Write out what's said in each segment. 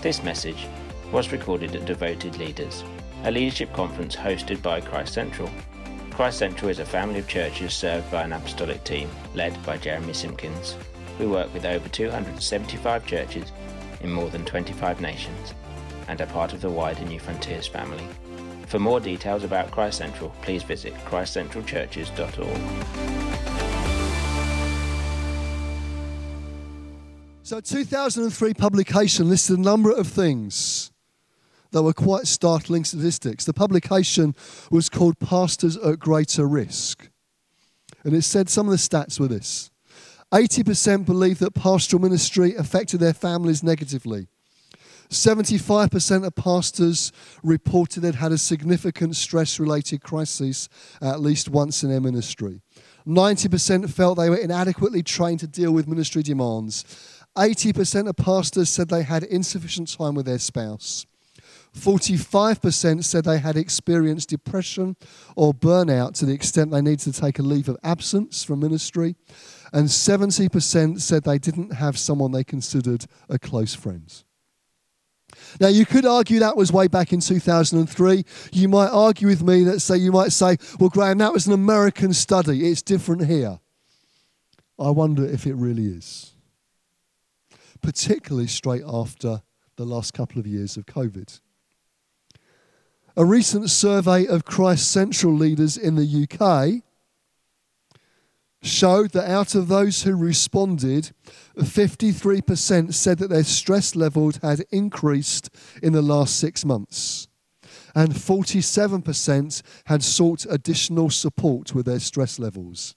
This message was recorded at Devoted Leaders, a leadership conference hosted by Christ Central. Christ Central is a family of churches served by an apostolic team led by Jeremy Simpkins. We work with over 275 churches in more than 25 nations and are part of the wider Newfrontiers family. For more details about Christ Central, please visit christcentralchurches.org. So, 2003 publication listed a number of things that were quite startling statistics. The publication was called Pastors at Greater Risk. And it said some of the stats were this 80% believe that pastoral ministry affected their families negatively. 75% of pastors reported they'd had a significant stress related crisis at least once in their ministry. 90% felt they were inadequately trained to deal with ministry demands. 80% of pastors said they had insufficient time with their spouse. 45% said they had experienced depression or burnout to the extent they needed to take a leave of absence from ministry. And 70% said they didn't have someone they considered a close friend. Now, you could argue that was way back in 2003. You might argue with me that say, you might say, well, Graham, that was an American study. It's different here. I wonder if it really is particularly straight after the last couple of years of COVID. A recent survey of Christ Central leaders in the UK showed that out of those who responded, 53% said that their stress levels had increased in the last six months. And 47% had sought additional support with their stress levels.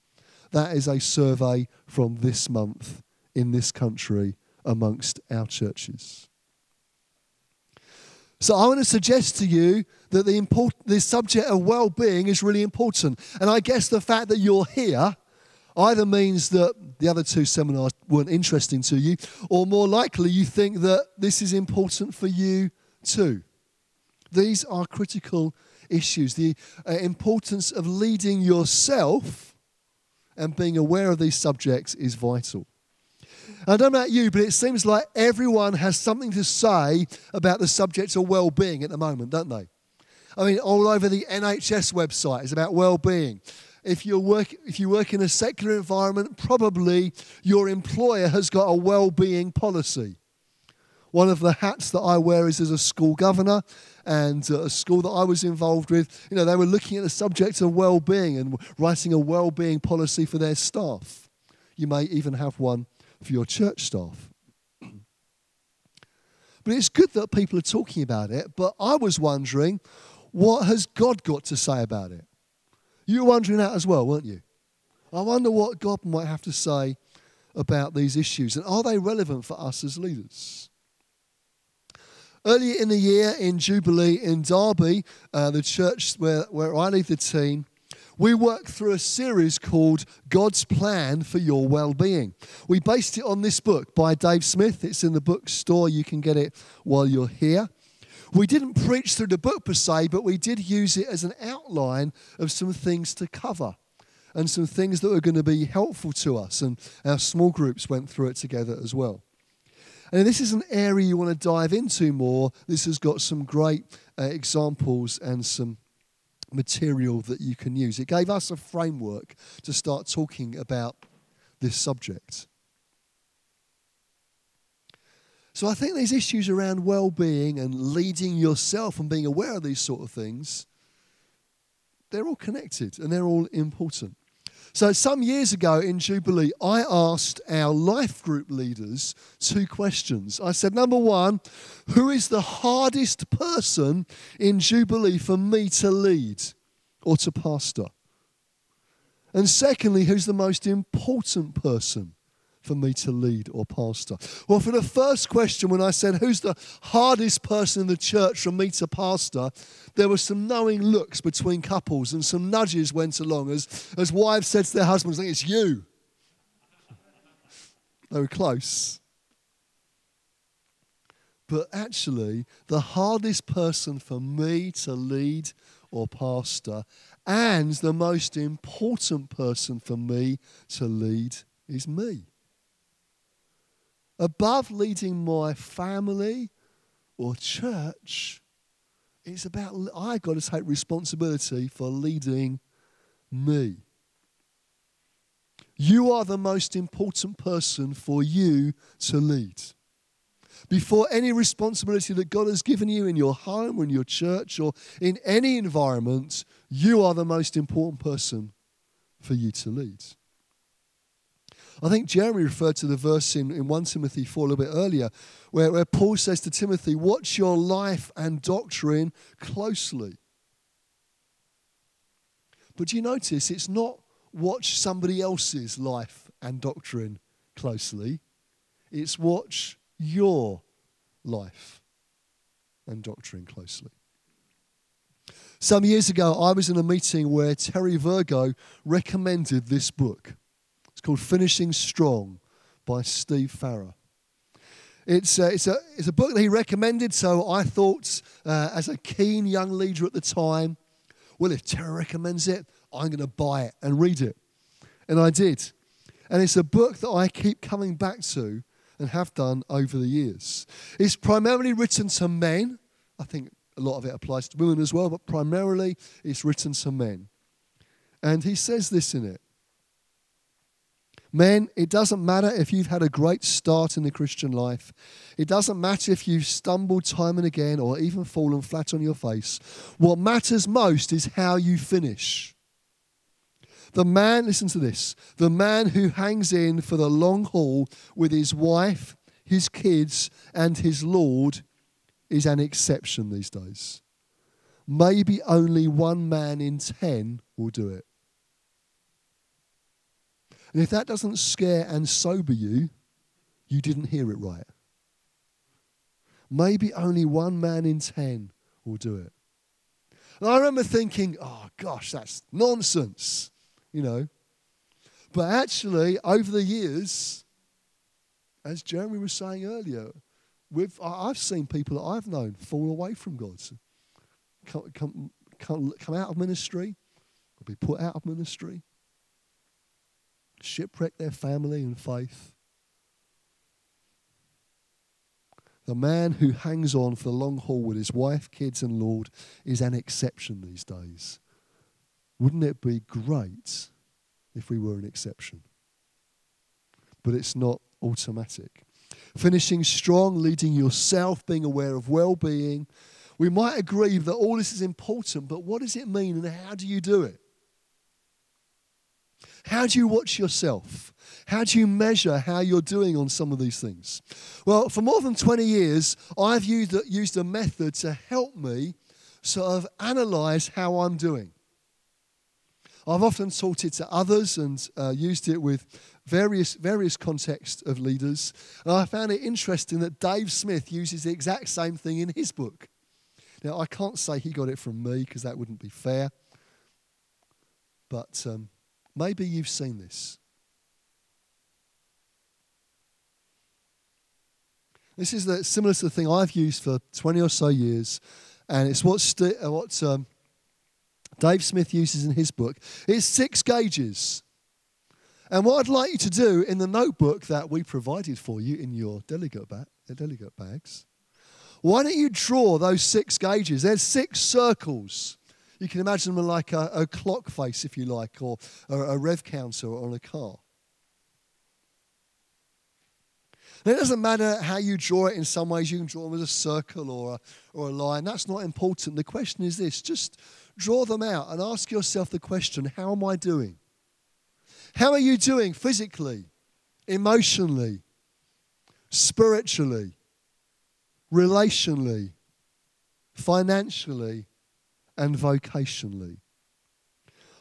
That is a survey from this month in this country amongst our churches. So I want to suggest to you that the, import, the subject of well-being is really important. And I guess the fact that you're here either means that the other two seminars weren't interesting to you, or more likely you think that this is important for you too. These are critical issues. The uh, importance of leading yourself and being aware of these subjects is vital. I don't know about you, but it seems like everyone has something to say about the subject of well being at the moment, don't they? I mean, all over the NHS website is about well being. If, you work, if you work in a secular environment, probably your employer has got a well being policy. One of the hats that I wear is as a school governor, and uh, a school that I was involved with, you know, they were looking at the subject of well being and writing a well being policy for their staff. You may even have one for your church staff. But it's good that people are talking about it. But I was wondering, what has God got to say about it? You were wondering that as well, weren't you? I wonder what God might have to say about these issues and are they relevant for us as leaders? Earlier in the year in Jubilee in Derby, uh, the church where, where I lead the team, we worked through a series called God's Plan for Your Well-Being. We based it on this book by Dave Smith. It's in the bookstore. You can get it while you're here. We didn't preach through the book per se, but we did use it as an outline of some things to cover and some things that were going to be helpful to us. And our small groups went through it together as well. And this is an area you want to dive into more. This has got some great uh, examples and some material that you can use. It gave us a framework to start talking about this subject. So I think these issues around well being and leading yourself and being aware of these sort of things, they're all connected and they're all important. So, some years ago in Jubilee, I asked our life group leaders two questions. I said, number one, who is the hardest person in Jubilee for me to lead or to pastor? And secondly, who's the most important person for me to lead or pastor? Well, for the first question, when I said, Who's the hardest person in the church for me to pastor? there were some knowing looks between couples and some nudges went along as, as wives said to their husbands, I think it's you. they were close. But actually, the hardest person for me to lead or pastor and the most important person for me to lead is me above leading my family, or church, it's about I got to take responsibility for leading me. You are the most important person for you to lead. Before any responsibility that God has given you in your home or in your church or in any environment, you are the most important person for you to lead. I think Jeremy referred to the verse in, in 1 Timothy 4 a little bit earlier, where, where Paul says to Timothy, Watch your life and doctrine closely. But do you notice it's not watch somebody else's life and doctrine closely, it's watch your life and doctrine closely. Some years ago, I was in a meeting where Terry Virgo recommended this book. Called Finishing Strong by Steve Farrar. It's, uh, it's, a, it's a book that he recommended, so I thought, uh, as a keen young leader at the time, well, if Terry recommends it, I'm going to buy it and read it. And I did. And it's a book that I keep coming back to and have done over the years. It's primarily written to men. I think a lot of it applies to women as well, but primarily it's written to men. And he says this in it Men, it doesn't matter if you've had a great start in the Christian life. It doesn't matter if you've stumbled time and again or even fallen flat on your face. What matters most is how you finish. The man, listen to this, the man who hangs in for the long haul with his wife, his kids, and his Lord is an exception these days. Maybe only one man in ten will do it. And if that doesn't scare and sober you, you didn't hear it right. Maybe only one man in ten will do it. And I remember thinking, oh gosh, that's nonsense you know. But actually, over the years, as Jeremy was saying earlier, we've, I've seen people that I've known fall away from God, come, come, come, come out of ministry, or be put out of ministry, shipwreck their family and faith. The man who hangs on for the long haul with his wife, kids, and Lord is an exception these days. Wouldn't it be great if we were an exception? But it's not automatic. Finishing strong, leading yourself, being aware of well being. We might agree that all this is important, but what does it mean and how do you do it? How do you watch yourself? How do you measure how you're doing on some of these things? Well, for more than 20 years, I've used, used a method to help me sort of analyze how I'm doing. I've often taught it to others and uh, used it with various, various contexts of leaders. And I found it interesting that Dave Smith uses the exact same thing in his book. Now, I can't say he got it from me because that wouldn't be fair. But um, maybe you've seen this. This is the, similar to the thing I've used for 20 or so years, and it's what, st- what um, Dave Smith uses in his book. It's six gauges. And what I'd like you to do in the notebook that we provided for you in your delegate, ba- delegate bags, why don't you draw those six gauges? There's six circles. You can imagine them like a, a clock face, if you like, or a, rev counter on a car. it doesn't matter how you draw it in some ways, you can draw them as a circle or a, or a line. That's not important. The question is this just draw them out and ask yourself the question how am I doing? How are you doing physically, emotionally, spiritually, relationally, financially, and vocationally?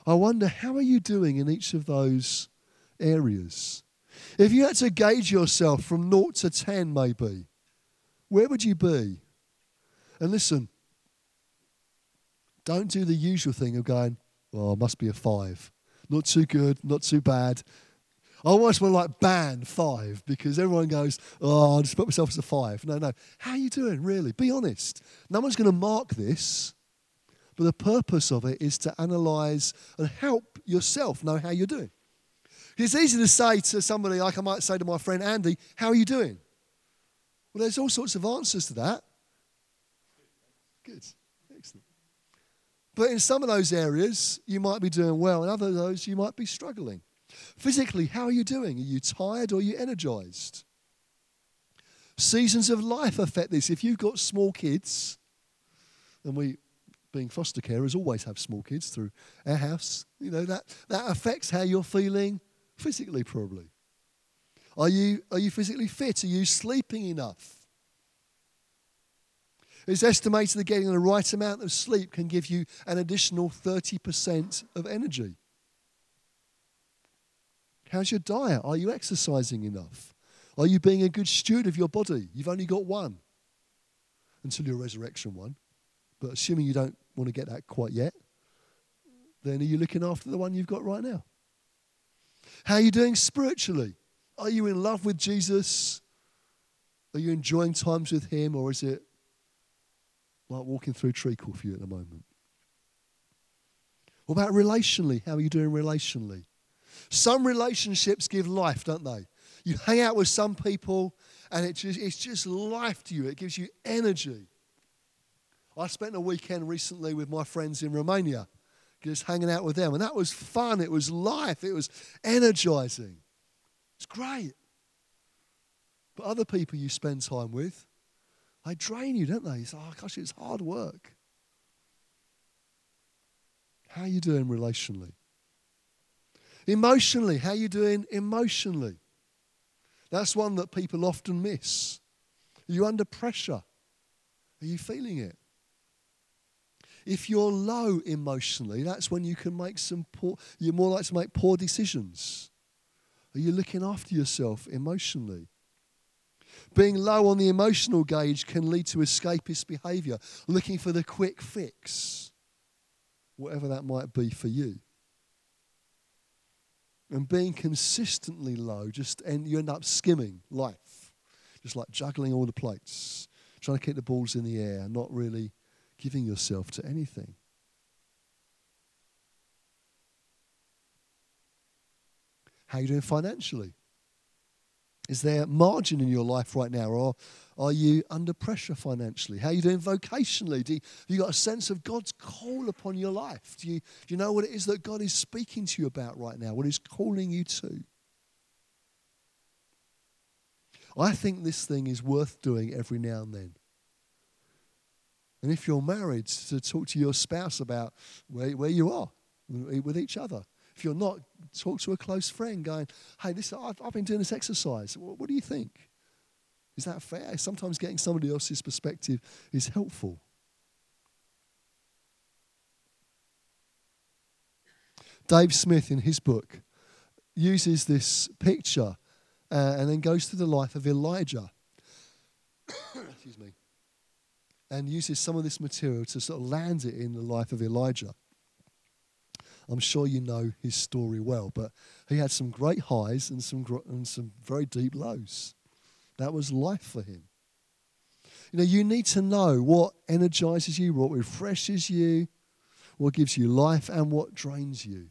I wonder how are you doing in each of those areas? If you had to gauge yourself from 0 to 10, maybe, where would you be? And listen, don't do the usual thing of going, well, must be a five. Not too good, not too bad. I almost want to like ban five because everyone goes, oh, I'll just put myself as a five. No, no. How are you doing, really? Be honest. No one's going to mark this, but the purpose of it is to analyze and help yourself know how you're doing. It's easy to say to somebody, like I might say to my friend Andy, how are you doing? Well, there's all sorts of answers to that. Good. Excellent. But in some of those areas, you might be doing well. In other of those, you might be struggling. Physically, how are you doing? Are you tired or are you energized? Seasons of life affect this. If you've got small kids, and we, being foster carers, always have small kids through our house, you know, that, that affects how you're feeling physically, probably. Are you, are you physically fit? Are you sleeping enough? It's estimated that getting the right amount of sleep can give you an additional 30% of energy. How's your diet? Are you exercising enough? Are you being a good steward of your body? You've only got one until your resurrection one. But assuming you don't want to get that quite yet, then are you looking after the one you've got right now? How are you doing spiritually? Are you in love with Jesus? Are you enjoying times with Him, or is it like walking through treacle for you at the moment? What about relationally? How are you doing relationally? Some relationships give life, don't they? You hang out with some people and it just, it's just life to you. It gives you energy. I spent a weekend recently with my friends in Romania, just hanging out with them. And that was fun. It was life. It was energizing. It's great. But other people you spend time with, they drain you, don't they? You say, oh, gosh, it's hard work. How are you doing relationally? Emotionally, how are you doing emotionally? That's one that people often miss. Are you under pressure? Are you feeling it? If you're low emotionally, that's when you can make some poor, you're more likely to make poor decisions. Are you looking after yourself emotionally? Being low on the emotional gauge can lead to escapist behavior, looking for the quick fix, whatever that might be for you. And being consistently low, just and you end up skimming life, just like juggling all the plates, trying to keep the balls in the air, not really giving yourself to anything. How are you doing financially? Is there margin in your life right now, or are you under pressure financially? How are you doing vocationally? Do you, have you got a sense of God's call upon your life? Do you, do you know what it is that God is speaking to you about right now? What He's calling you to? I think this thing is worth doing every now and then. And if you're married, to talk to your spouse about where, where you are with each other. If you're not, talk to a close friend going, hey, this, I've, I've been doing this exercise. What, what do you think? Is that fair? Sometimes getting somebody else's perspective is helpful. Dave Smith, in his book, uses this picture uh, and then goes through the life of Elijah. Excuse me. And uses some of this material to sort of land it in the life of Elijah. I'm sure you know his story well, but he had some great highs and some, and some very deep lows. That was life for him. You know, you need to know what energizes you, what refreshes you, what gives you life, and what drains you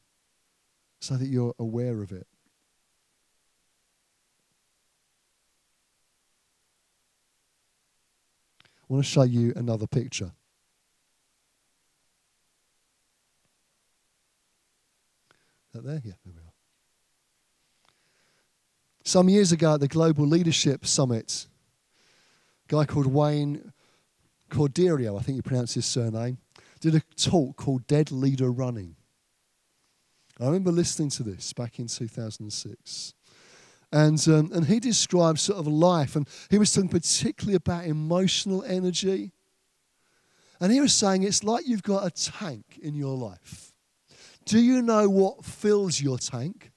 so that you're aware of it. I want to show you another picture. that there? Yeah, there we are. Some years ago at the Global Leadership Summit, a guy called Wayne Cordeiro, I think you pronounce his surname, did a talk called Dead Leader Running. I remember listening to this back in 2006. And, um, and he described sort of life, and he was talking particularly about emotional energy. And he was saying it's like you've got a tank in your life. Do you know what fills your tank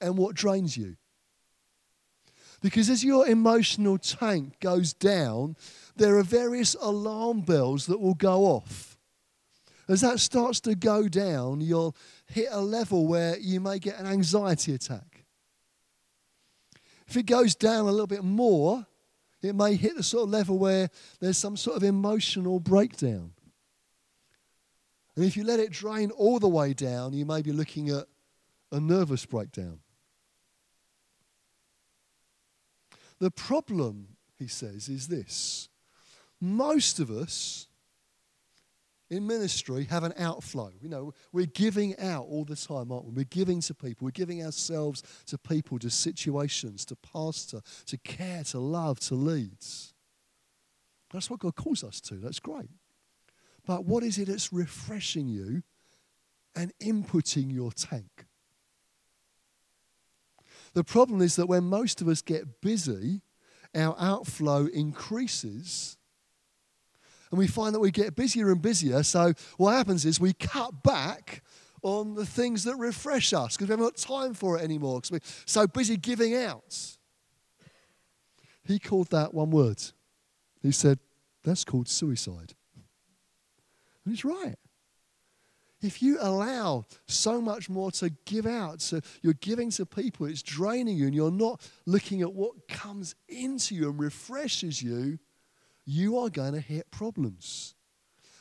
and what drains you? Because as your emotional tank goes down, there are various alarm bells that will go off. As that starts to go down, you'll hit a level where you may get an anxiety attack. If it goes down a little bit more, it may hit the sort of level where there's some sort of emotional breakdown. And if you let it drain all the way down, you may be looking at a nervous breakdown. The problem, he says, is this most of us in ministry have an outflow. You know, we're giving out all the time, aren't we? We're giving to people. We're giving ourselves to people, to situations, to pastor, to care, to love, to lead. That's what God calls us to. That's great. But what is it that's refreshing you and inputting your tank? The problem is that when most of us get busy, our outflow increases and we find that we get busier and busier. So what happens is we cut back on the things that refresh us because we haven't got time for it anymore because we're so busy giving out. He called that one word. He said, that's called suicide. And he's right. If you allow so much more to give out, so you're giving to people, it's draining you, and you're not looking at what comes into you and refreshes you, you are going to hit problems.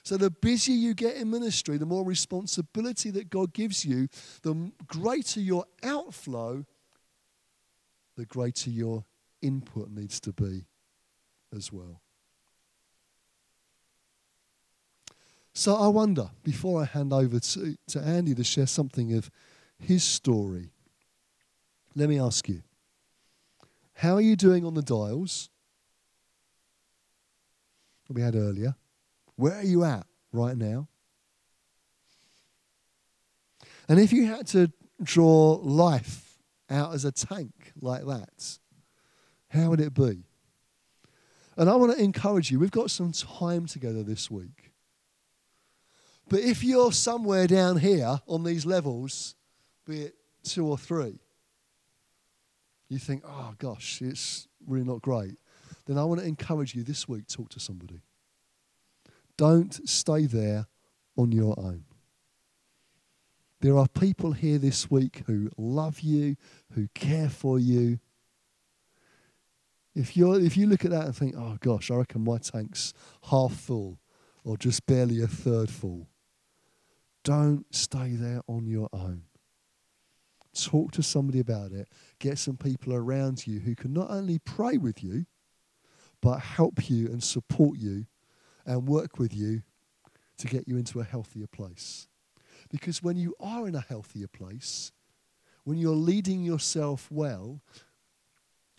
So, the busier you get in ministry, the more responsibility that God gives you, the greater your outflow, the greater your input needs to be as well. So, I wonder, before I hand over to, to Andy to share something of his story, let me ask you how are you doing on the dials? We had earlier. Where are you at right now? And if you had to draw life out as a tank like that, how would it be? And I want to encourage you, we've got some time together this week. But if you're somewhere down here on these levels, be it two or three, you think, oh gosh, it's really not great then I want to encourage you this week talk to somebody. Don't stay there on your own. There are people here this week who love you, who care for you. If, you're, if you look at that and think, oh gosh, I reckon my tank's half full or just barely a third full, don't stay there on your own. Talk to somebody about it. Get some people around you who can not only pray with you, but help you and support you and work with you to get you into a healthier place. Because when you are in a healthier place, when you're leading yourself well,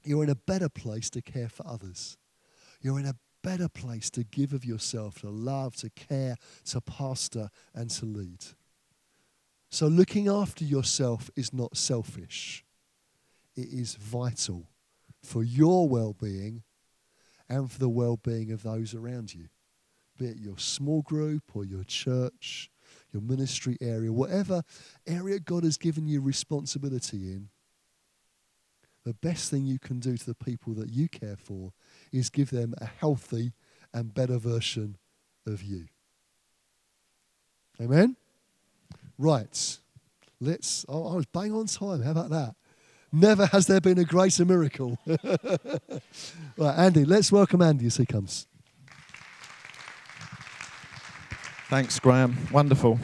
you're in a better place to care for others. You're in a better place to give of yourself, to love, to care, to pastor, and to lead. So, looking after yourself is not selfish, it is vital for your well being and for the well being of those around you, be it your small group or your church, your ministry area, whatever area God has given you responsibility in. The best thing you can do to the people that you care for is give them a healthy and better version of you. Amen? Right. Let's. Oh, oh I was bang on time. How about that? Never has there been a greater miracle. right, Andy, let's welcome Andy as he comes. Thanks, Graham. Wonderful.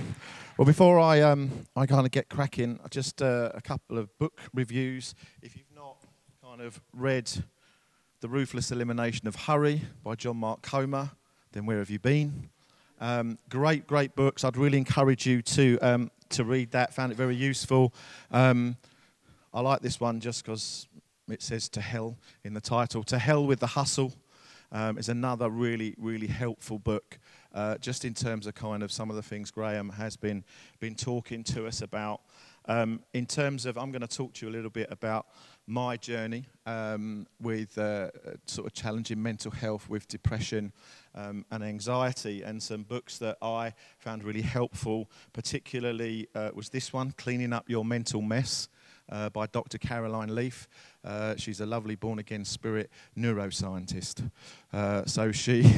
Well, before I um, I kind of get cracking, just uh, a couple of book reviews. If you've not kind of read The Ruthless Elimination of Hurry by John Mark Comer, then where have you been? Um, great, great books. I'd really encourage you to um, to read that. Found it very useful. Um, I like this one just because it says to hell in the title. To hell with the hustle um, is another really, really helpful book. Uh, just in terms of kind of some of the things Graham has been been talking to us about. Um, in terms of, I'm going to talk to you a little bit about my journey um, with uh, sort of challenging mental health, with depression um, and anxiety, and some books that I found really helpful. Particularly uh, was this one, "Cleaning Up Your Mental Mess." Uh, by Dr. Caroline Leaf. Uh, she's a lovely born again spirit neuroscientist. Uh, so she,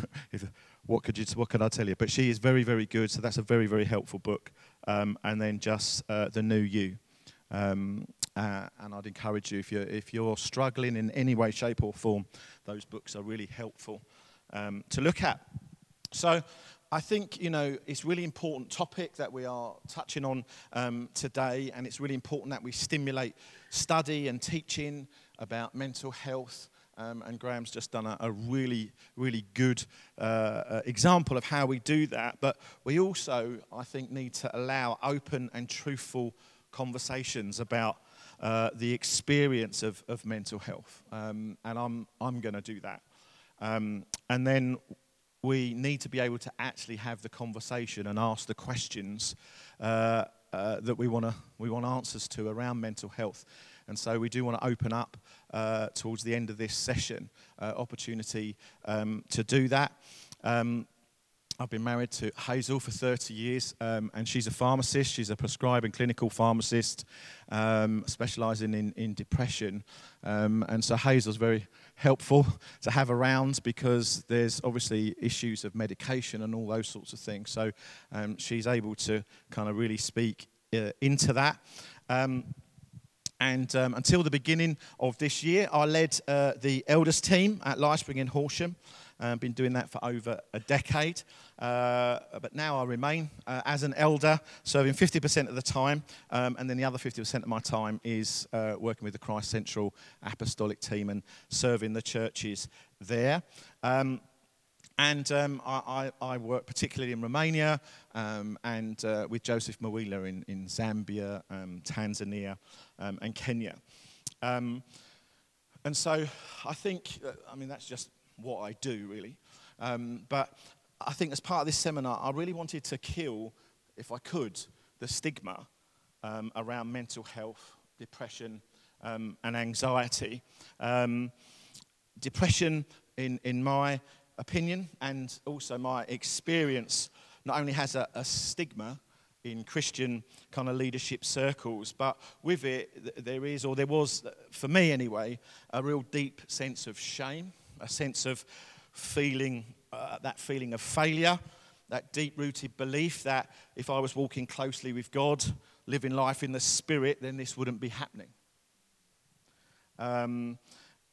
what could you, what could I tell you? But she is very, very good. So that's a very, very helpful book. Um, and then just uh, the new you. Um, uh, and I'd encourage you if you're if you're struggling in any way, shape, or form, those books are really helpful um, to look at. So I think, you know, it's really important topic that we are touching on um, today, and it's really important that we stimulate study and teaching about mental health Um, and Graham's just done a, a really, really good uh, uh, example of how we do that. But we also, I think, need to allow open and truthful conversations about uh, the experience of, of mental health. Um, and I'm, I'm going to do that. Um, and then we need to be able to actually have the conversation and ask the questions uh, uh, that we want to we want answers to around mental health. And so we do want to open up uh, towards the end of this session uh, opportunity um, to do that. Um, I've been married to Hazel for 30 years, um, and she's a pharmacist. She's a prescribing clinical pharmacist, um, specialising in, in depression. Um, and so Hazel's very helpful to have around because there's obviously issues of medication and all those sorts of things. So um, she's able to kind of really speak uh, into that. Um, and um, until the beginning of this year, I led uh, the elders team at Lifespring in Horsham. I've uh, been doing that for over a decade. Uh, but now I remain uh, as an elder, serving 50% of the time. Um, and then the other 50% of my time is uh, working with the Christ Central Apostolic team and serving the churches there. Um, and um, I, I, I, work particularly in Romania um, and uh, with Joseph Mawila in, in Zambia, um, Tanzania, um, and Kenya. And so I think, uh, I mean, that's just what I do, really. Um, but I think as part of this seminar, I really wanted to kill, if I could, the stigma um, around mental health, depression, um, and anxiety. Um, depression, in, in my opinion and also my experience not only has a, a stigma in Christian kind of leadership circles, but with it, there is, or there was, for me anyway, a real deep sense of shame, a sense of feeling, uh, that feeling of failure, that deep rooted belief that if I was walking closely with God, living life in the Spirit, then this wouldn't be happening. Um,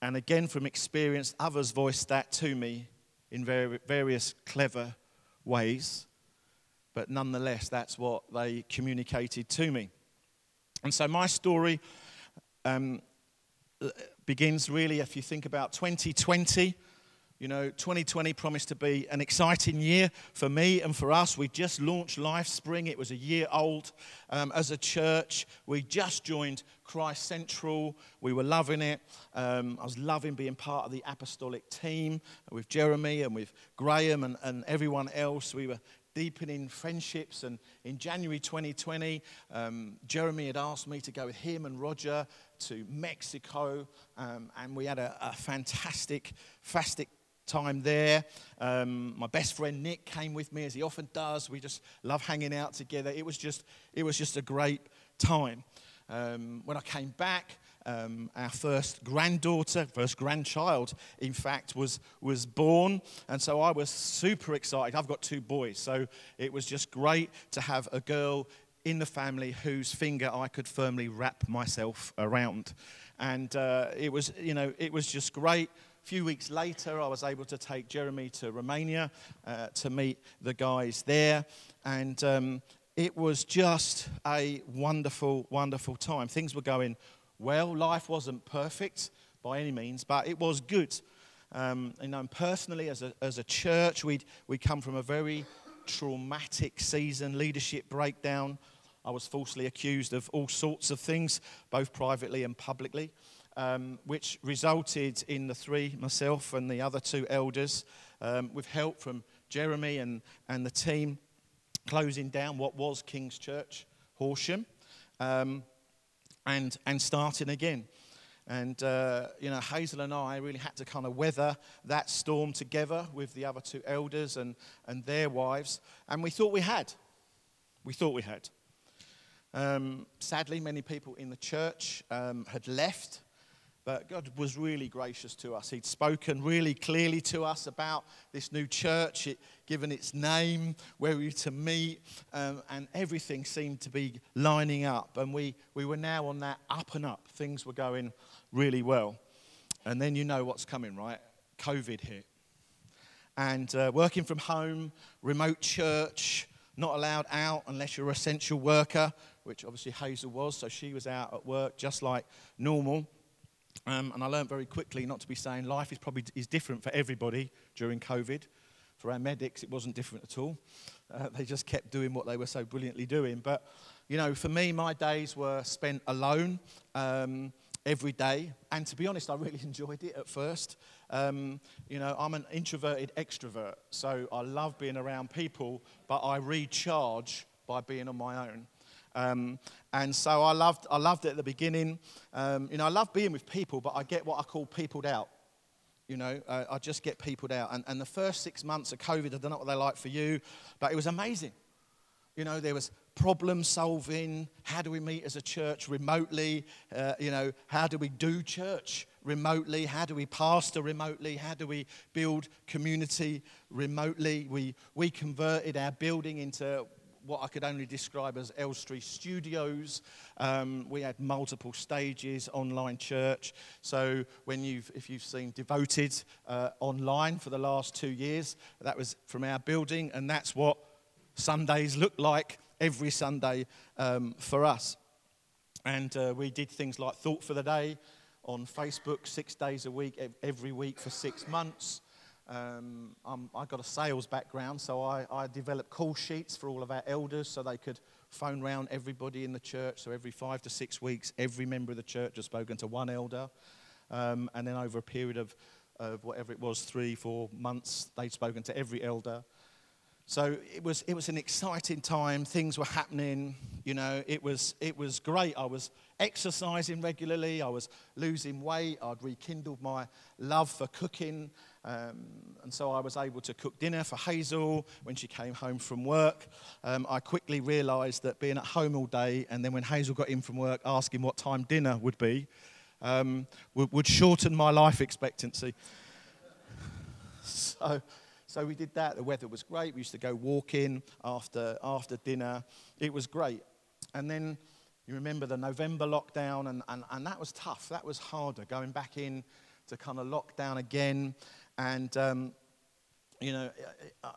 and again, from experience, others voiced that to me in various clever ways, but nonetheless, that's what they communicated to me. And so my story um, begins really, if you think about 2020, you know, 2020 promised to be an exciting year for me and for us. We just launched Life Spring. It was a year old um, as a church. We just joined Christ Central. We were loving it. Um, I was loving being part of the apostolic team with Jeremy and with Graham and, and everyone else. We were deepening friendships. And in January 2020, um, Jeremy had asked me to go with him and Roger to Mexico. Um, and we had a, a fantastic, fantastic time there. Um, my best friend Nick came with me, as he often does. We just love hanging out together. It was just, it was just a great time. Um, when I came back, um, our first granddaughter, first grandchild, in fact, was, was born. And so I was super excited. I've got two boys, so it was just great to have a girl in the family whose finger I could firmly wrap myself around. And uh, it was, you know, it was just great few weeks later, I was able to take Jeremy to Romania uh, to meet the guys there. And um, it was just a wonderful, wonderful time. Things were going well. Life wasn't perfect by any means, but it was good. Um, you know, personally, as a, as a church, we'd, we'd come from a very traumatic season, leadership breakdown. I was falsely accused of all sorts of things, both privately and publicly um, which resulted in the three, myself and the other two elders, um, with help from Jeremy and, and the team, closing down what was King's Church, Horsham, um, and, and starting again. And, uh, you know, Hazel and I really had to kind of weather that storm together with the other two elders and, and their wives. And we thought we had. We thought we had. Um, sadly, many people in the church um, had left but God was really gracious to us. He'd spoken really clearly to us about this new church, it, given its name, where we were to meet, um, and everything seemed to be lining up. And we, we were now on that up and up. Things were going really well. And then you know what's coming, right? COVID hit. And uh, working from home, remote church, not allowed out unless you're an essential worker, which obviously Hazel was, so she was out at work just like normal. Um, and I learned very quickly not to be saying life is probably is different for everybody during COVID. For our medics, it wasn't different at all. Uh, they just kept doing what they were so brilliantly doing. But, you know, for me, my days were spent alone um, every day. And to be honest, I really enjoyed it at first. Um, you know, I'm an introverted extrovert, so I love being around people, but I recharge by being on my own. Um, and so I loved, I loved it at the beginning. Um, you know, I love being with people, but I get what I call peopled out. You know, uh, I just get peopled out. And, and the first six months of COVID, I don't know what they're like for you, but it was amazing. You know, there was problem solving. How do we meet as a church remotely? Uh, you know, how do we do church remotely? How do we pastor remotely? How do we build community remotely? We, we converted our building into what I could only describe as Elstree Studios. Um, we had multiple stages, online church. So when you've, if you've seen Devoted uh, online for the last two years, that was from our building, and that's what Sundays look like every Sunday um, for us. And uh, we did things like Thought for the Day on Facebook six days a week, every week for six months. Um, i got a sales background, so I, I, developed call sheets for all of our elders so they could phone round everybody in the church. So every five to six weeks, every member of the church has spoken to one elder. Um, and then over a period of, of whatever it was, three, four months, they'd spoken to every elder. So it was, it was an exciting time. Things were happening. You know, it was, it was great. I was exercising regularly. I was losing weight. I'd rekindled my love for cooking. Um, and so I was able to cook dinner for Hazel when she came home from work. Um, I quickly realized that being at home all day and then when Hazel got in from work, asking what time dinner would be um, would, would shorten my life expectancy. So so we did that. The weather was great. We used to go walking after, after dinner. It was great. And then you remember the November lockdown, and, and, and that was tough. That was harder, going back in to kind of lockdown again. And, um, you know,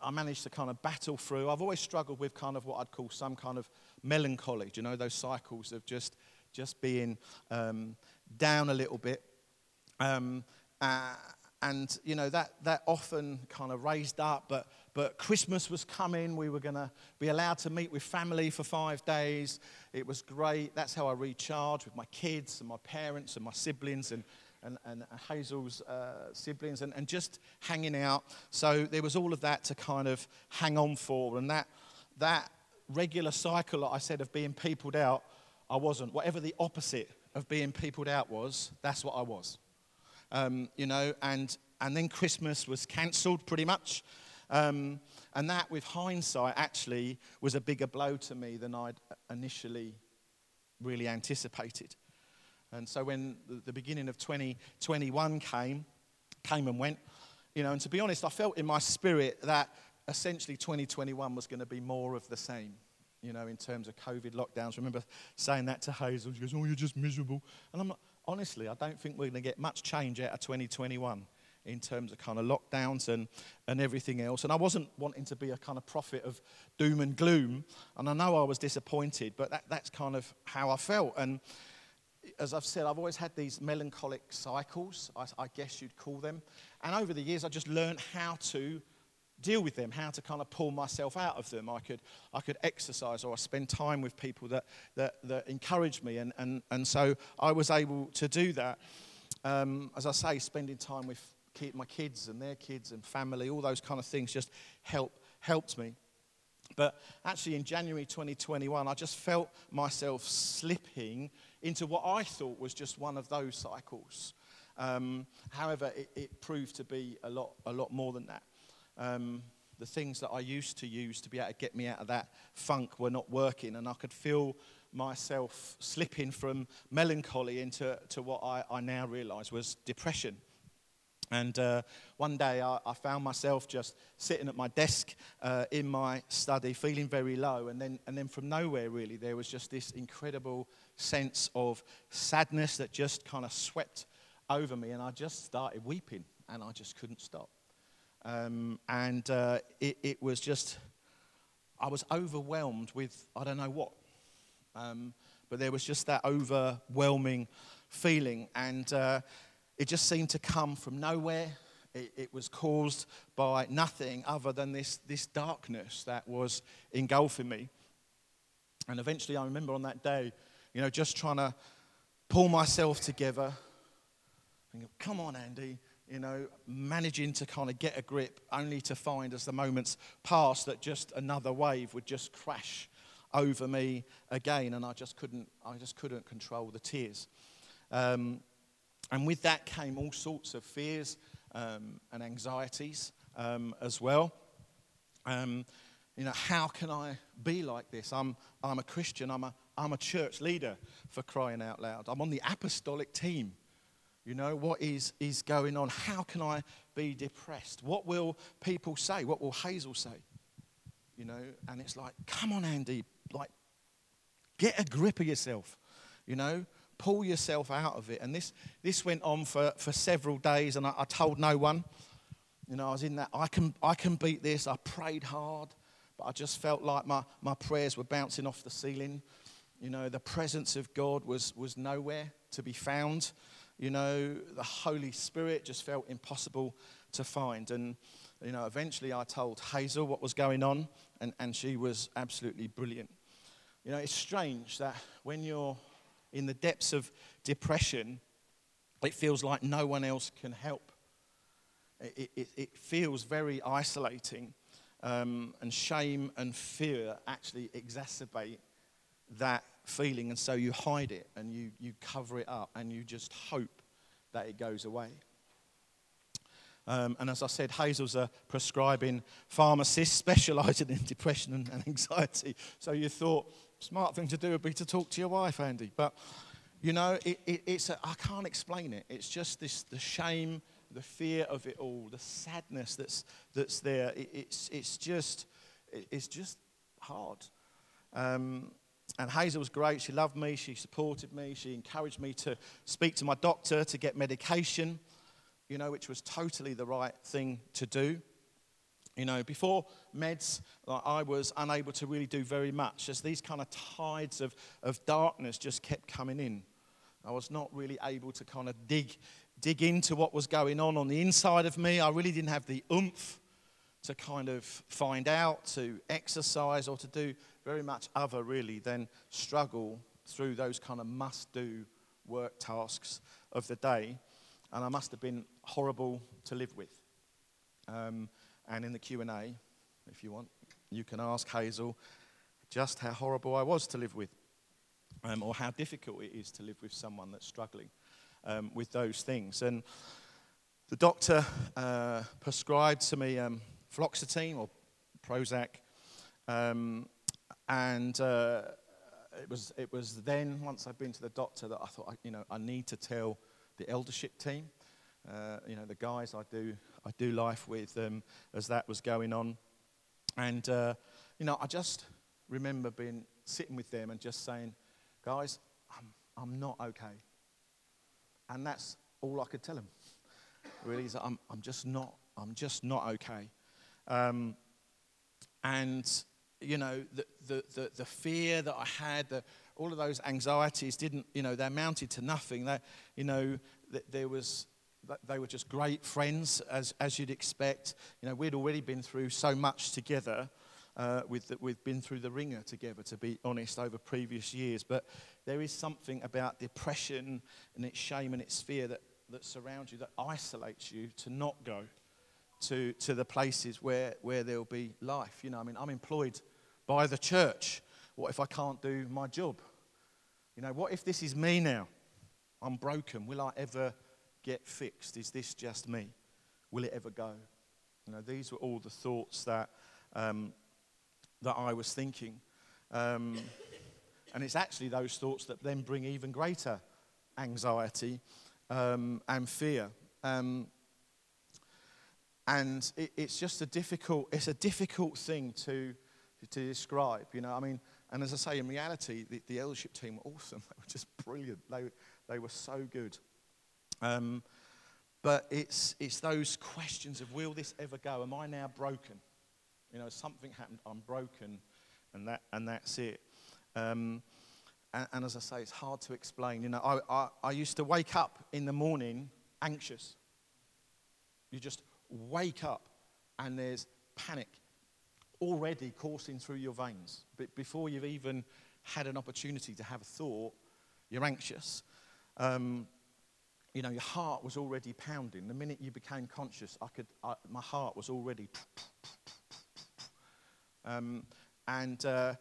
I managed to kind of battle through. I've always struggled with kind of what I'd call some kind of melancholy, you know, those cycles of just, just being um, down a little bit. Um, uh, and you know that that often kind of raised up but but christmas was coming we were going to be allowed to meet with family for five days it was great that's how i recharged with my kids and my parents and my siblings and and, and Hazel's uh, siblings, and, and just hanging out. So there was all of that to kind of hang on for. And that, that regular cycle that I said of being peopled out, I wasn't. Whatever the opposite of being peopled out was, that's what I was um, you know, and, and then Christmas was cancelled pretty much. Um, and that, with hindsight, actually was a bigger blow to me than I'd initially really anticipated. And so when the, beginning of 2021 came, came and went, you know, and to be honest, I felt in my spirit that essentially 2021 was going to be more of the same, you know, in terms of COVID lockdowns. I remember saying that to Hazel. She goes, Oh, you're just miserable. And I'm like, honestly, I don't think we're going to get much change out of 2021 in terms of kind of lockdowns and, and everything else. And I wasn't wanting to be a kind of prophet of doom and gloom. And I know I was disappointed, but that, that's kind of how I felt. And as I've said, I've always had these melancholic cycles, I, I guess you'd call them. And over the years, I just learned how to deal with them, how to kind of pull myself out of them. I could, I could exercise or I spend time with people that, that, that encourage me. And, and, and so I was able to do that. Um, as I say, spending time with my kids and their kids and family, all those kind of things just help, helped me. But actually, in January 2021, I just felt myself slipping into what I thought was just one of those cycles. Um, however, it, it, proved to be a lot, a lot more than that um, the things that I used to use to be able to get me out of that funk were not working, and I could feel myself slipping from melancholy into to what I, I now realize was depression. And uh, one day I, I, found myself just sitting at my desk uh, in my study, feeling very low. And then, and then from nowhere, really, there was just this incredible sense of sadness that just kind of swept over me. And I just started weeping, and I just couldn't stop. Um, and uh, it, it, was just, I was overwhelmed with I don't know what. Um, but there was just that overwhelming feeling, and uh, it just seemed to come from nowhere. It, it, was caused by nothing other than this, this darkness that was engulfing me. And eventually, I remember on that day, you know, just trying to pull myself together. Come on, Andy, you know, managing to kind of get a grip, only to find as the moments passed that just another wave would just crash over me again, and I just couldn't, I just couldn't control the tears. Um, and with that came all sorts of fears um, and anxieties um, as well. Um, you know, how can I be like this? I'm, I'm a Christian, I'm a, I'm a church leader for crying out loud. I'm on the apostolic team. You know, what is, is going on? How can I be depressed? What will people say? What will Hazel say? You know, and it's like, come on, Andy, like, get a grip of yourself. You know, pull yourself out of it. And this, this went on for, for several days, and I, I told no one. You know, I was in that, I can, I can beat this. I prayed hard, but I just felt like my, my prayers were bouncing off the ceiling. You know, the presence of God was, was nowhere to be found. You know, the Holy Spirit just felt impossible to find. And, you know, eventually I told Hazel what was going on, and, and she was absolutely brilliant. You know, it's strange that when you're in the depths of depression, it feels like no one else can help. It, it, it feels very isolating, um, and shame and fear actually exacerbate that feeling, and so you hide it and you, you cover it up and you just hope that it goes away. Um, and as I said, Hazel's a prescribing pharmacist specializing in depression and, and anxiety. So you thought, smart thing to do would be to talk to your wife, Andy. But, you know, it, it, it's a, I can't explain it. It's just this, the shame, the fear of it all, the sadness that's, that's there. It, it's, it's, just, it's just hard. Um, and Hazel was great. She loved me. She supported me. She encouraged me to speak to my doctor to get medication, you know, which was totally the right thing to do. You know, before meds, I was unable to really do very much as these kind of tides of, of darkness just kept coming in. I was not really able to kind of dig, dig into what was going on on the inside of me. I really didn't have the oomph to kind of find out, to exercise, or to do very much other really than struggle through those kind of must do work tasks of the day. And I must have been horrible to live with. Um, and in the Q&A, if you want, you can ask Hazel just how horrible I was to live with, um, or how difficult it is to live with someone that's struggling um, with those things. And the doctor uh, prescribed to me um, fluoxetine or Prozac, um, and uh, it was it was then once I'd been to the doctor that I thought, you know, I need to tell the eldership team, uh, you know, the guys I do I do life with um, as that was going on. And, uh, you know, I just remember being sitting with them and just saying, guys, I'm, I'm not okay. And that's all I could tell them. Really, is I'm, I'm just not, I'm just not okay. Um, and, you know, the, the, the, the, fear that I had, the, all of those anxieties didn't, you know, they amounted to nothing. That, you know, there was they were just great friends, as, as you'd expect. You know, we'd already been through so much together. Uh, with we've been through the ringer together, to be honest, over previous years. But there is something about depression and its shame and its fear that, that surrounds you, that isolates you to not go to, to the places where, where there'll be life. You know, I mean, I'm employed by the church. What if I can't do my job? You know, what if this is me now? I'm broken. Will I ever get fixed? Is this just me? Will it ever go? You know, these were all the thoughts that, um, that I was thinking. Um, and it's actually those thoughts that then bring even greater anxiety um, and fear. Um, and it, it's just a difficult, it's a difficult thing to, to describe, you know. I mean, and as I say, in reality, the, the eldership team were awesome. They were just brilliant. They, they were so good. Um, but it's, it's those questions of will this ever go? Am I now broken? You know, something happened, I'm broken, and, that, and that's it. Um, and, and, as I say, it's hard to explain. You know, I, I, I used to wake up in the morning anxious. You just wake up and there's panic already coursing through your veins. But before you've even had an opportunity to have a thought, you're anxious. Um, you know, your heart was already pounding. The minute you became conscious, I could, I, my heart was already. Um, and, uh,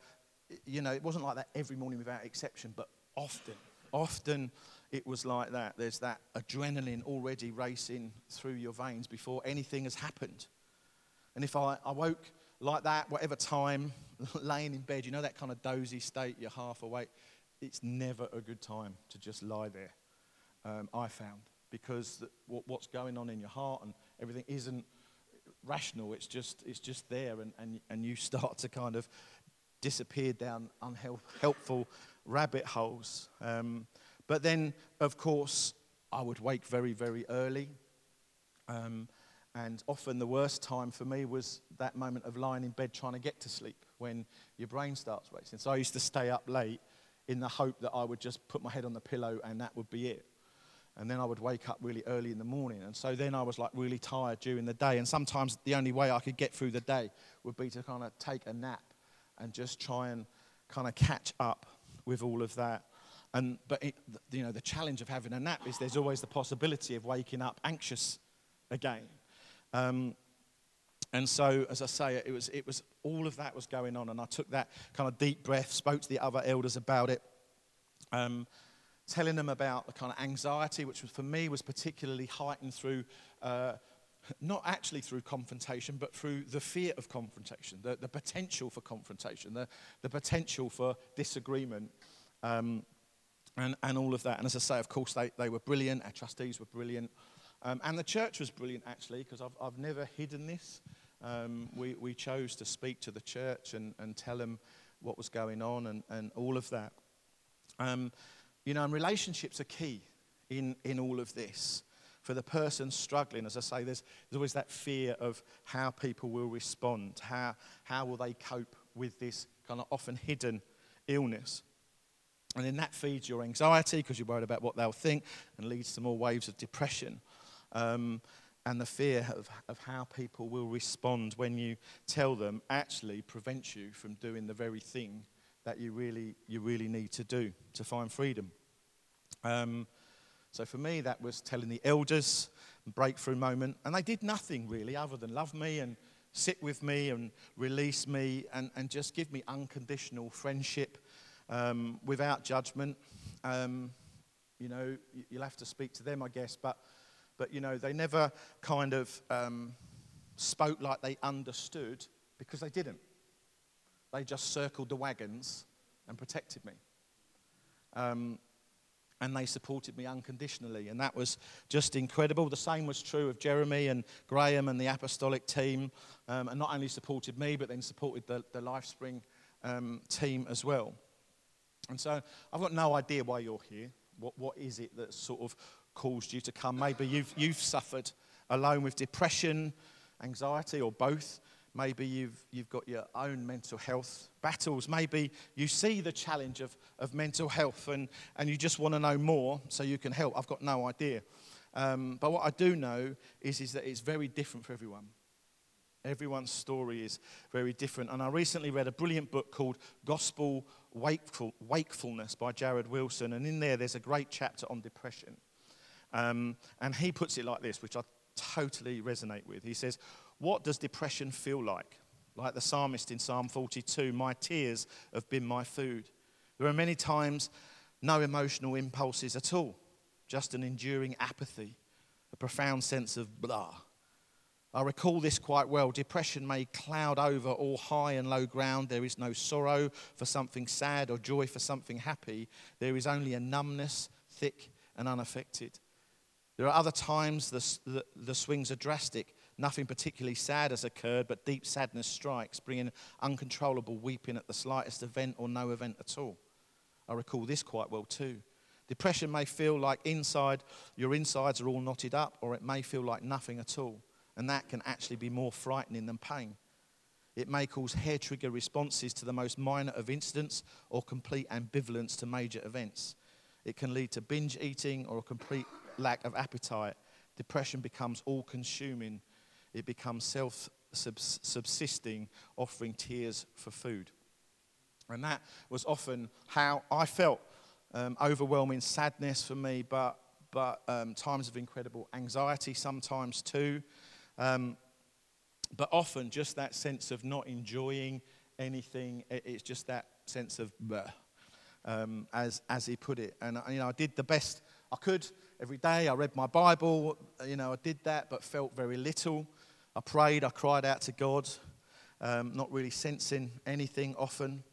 you know, it wasn't like that every morning without exception, but often, often it was like that. There's that adrenaline already racing through your veins before anything has happened. And if I, I woke like that, whatever time, laying in bed, you know, that kind of dozy state, you're half awake, it's never a good time to just lie there, um, I found. Because the, what, what's going on in your heart and everything isn't rational, it's just, it's just there, and, and, and you start to kind of disappear down unhelpful rabbit holes. Um, but then, of course, I would wake very, very early. Um, and often the worst time for me was that moment of lying in bed trying to get to sleep when your brain starts racing. So I used to stay up late in the hope that I would just put my head on the pillow and that would be it. And then I would wake up really early in the morning. And so then I was like really tired during the day. And sometimes the only way I could get through the day would be to kind of take a nap and just try and kind of catch up with all of that. And, but it, you know, the challenge of having a nap is there's always the possibility of waking up anxious again. Um, and so, as I say, it was, it was all of that was going on, and I took that kind of deep breath, spoke to the other elders about it, um, telling them about the kind of anxiety, which was, for me was particularly heightened through, uh, not actually through confrontation, but through the fear of confrontation, the, the potential for confrontation, the, the potential for disagreement. Um, and, and all of that. And as I say, of course, they, they were brilliant. Our trustees were brilliant. Um, and the church was brilliant, actually, because I've, I've never hidden this. Um, we, we chose to speak to the church and, and tell them what was going on and, and all of that. Um, you know, and relationships are key in, in all of this. For the person struggling, as I say, there's, there's always that fear of how people will respond, how, how will they cope with this kind of often hidden illness. And then that feeds your anxiety because you're worried about what they'll think and leads to more waves of depression. Um, and the fear of, of how people will respond when you tell them actually prevents you from doing the very thing that you really, you really need to do to find freedom. Um, so for me, that was telling the elders, breakthrough moment. And they did nothing really other than love me and sit with me and release me and, and just give me unconditional friendship um, without judgment. Um, you know, you'll have to speak to them, I guess, but, but you know, they never kind of um, spoke like they understood because they didn't. They just circled the wagons and protected me. Um, and they supported me unconditionally, and that was just incredible. The same was true of Jeremy and Graham and the apostolic team, um, and not only supported me, but then supported the, the LifeSpring um, team as well. And so I've got no idea why you're here. What, what is it that sort of caused you to come? Maybe you've, you've suffered alone with depression, anxiety, or both. Maybe you've, you've got your own mental health battles. Maybe you see the challenge of, of mental health and, and you just want to know more so you can help. I've got no idea. Um, but what I do know is, is that it's very different for everyone. Everyone's story is very different. And I recently read a brilliant book called Gospel Wakeful, Wakefulness by Jared Wilson. And in there, there's a great chapter on depression. Um, and he puts it like this, which I totally resonate with. He says, What does depression feel like? Like the psalmist in Psalm 42 My tears have been my food. There are many times no emotional impulses at all, just an enduring apathy, a profound sense of blah I recall this quite well. Depression may cloud over all high and low ground. There is no sorrow for something sad or joy for something happy. There is only a numbness, thick and unaffected. There are other times the, the, the swings are drastic. Nothing particularly sad has occurred, but deep sadness strikes, bringing uncontrollable weeping at the slightest event or no event at all. I recall this quite well too. Depression may feel like inside your insides are all knotted up, or it may feel like nothing at all. And that can actually be more frightening than pain. It may cause hair trigger responses to the most minor of incidents or complete ambivalence to major events. It can lead to binge eating or a complete lack of appetite. Depression becomes all consuming. It becomes self subsisting, offering tears for food. And that was often how I felt um, overwhelming sadness for me, but, but um, times of incredible anxiety sometimes too. Um, but often just that sense of not enjoying anything. It's just that sense of, um, as, as he put it. And, you know, I did the best I could every day. I read my Bible, you know, I did that, but felt very little. I prayed, I cried out to God, um, not really sensing anything often.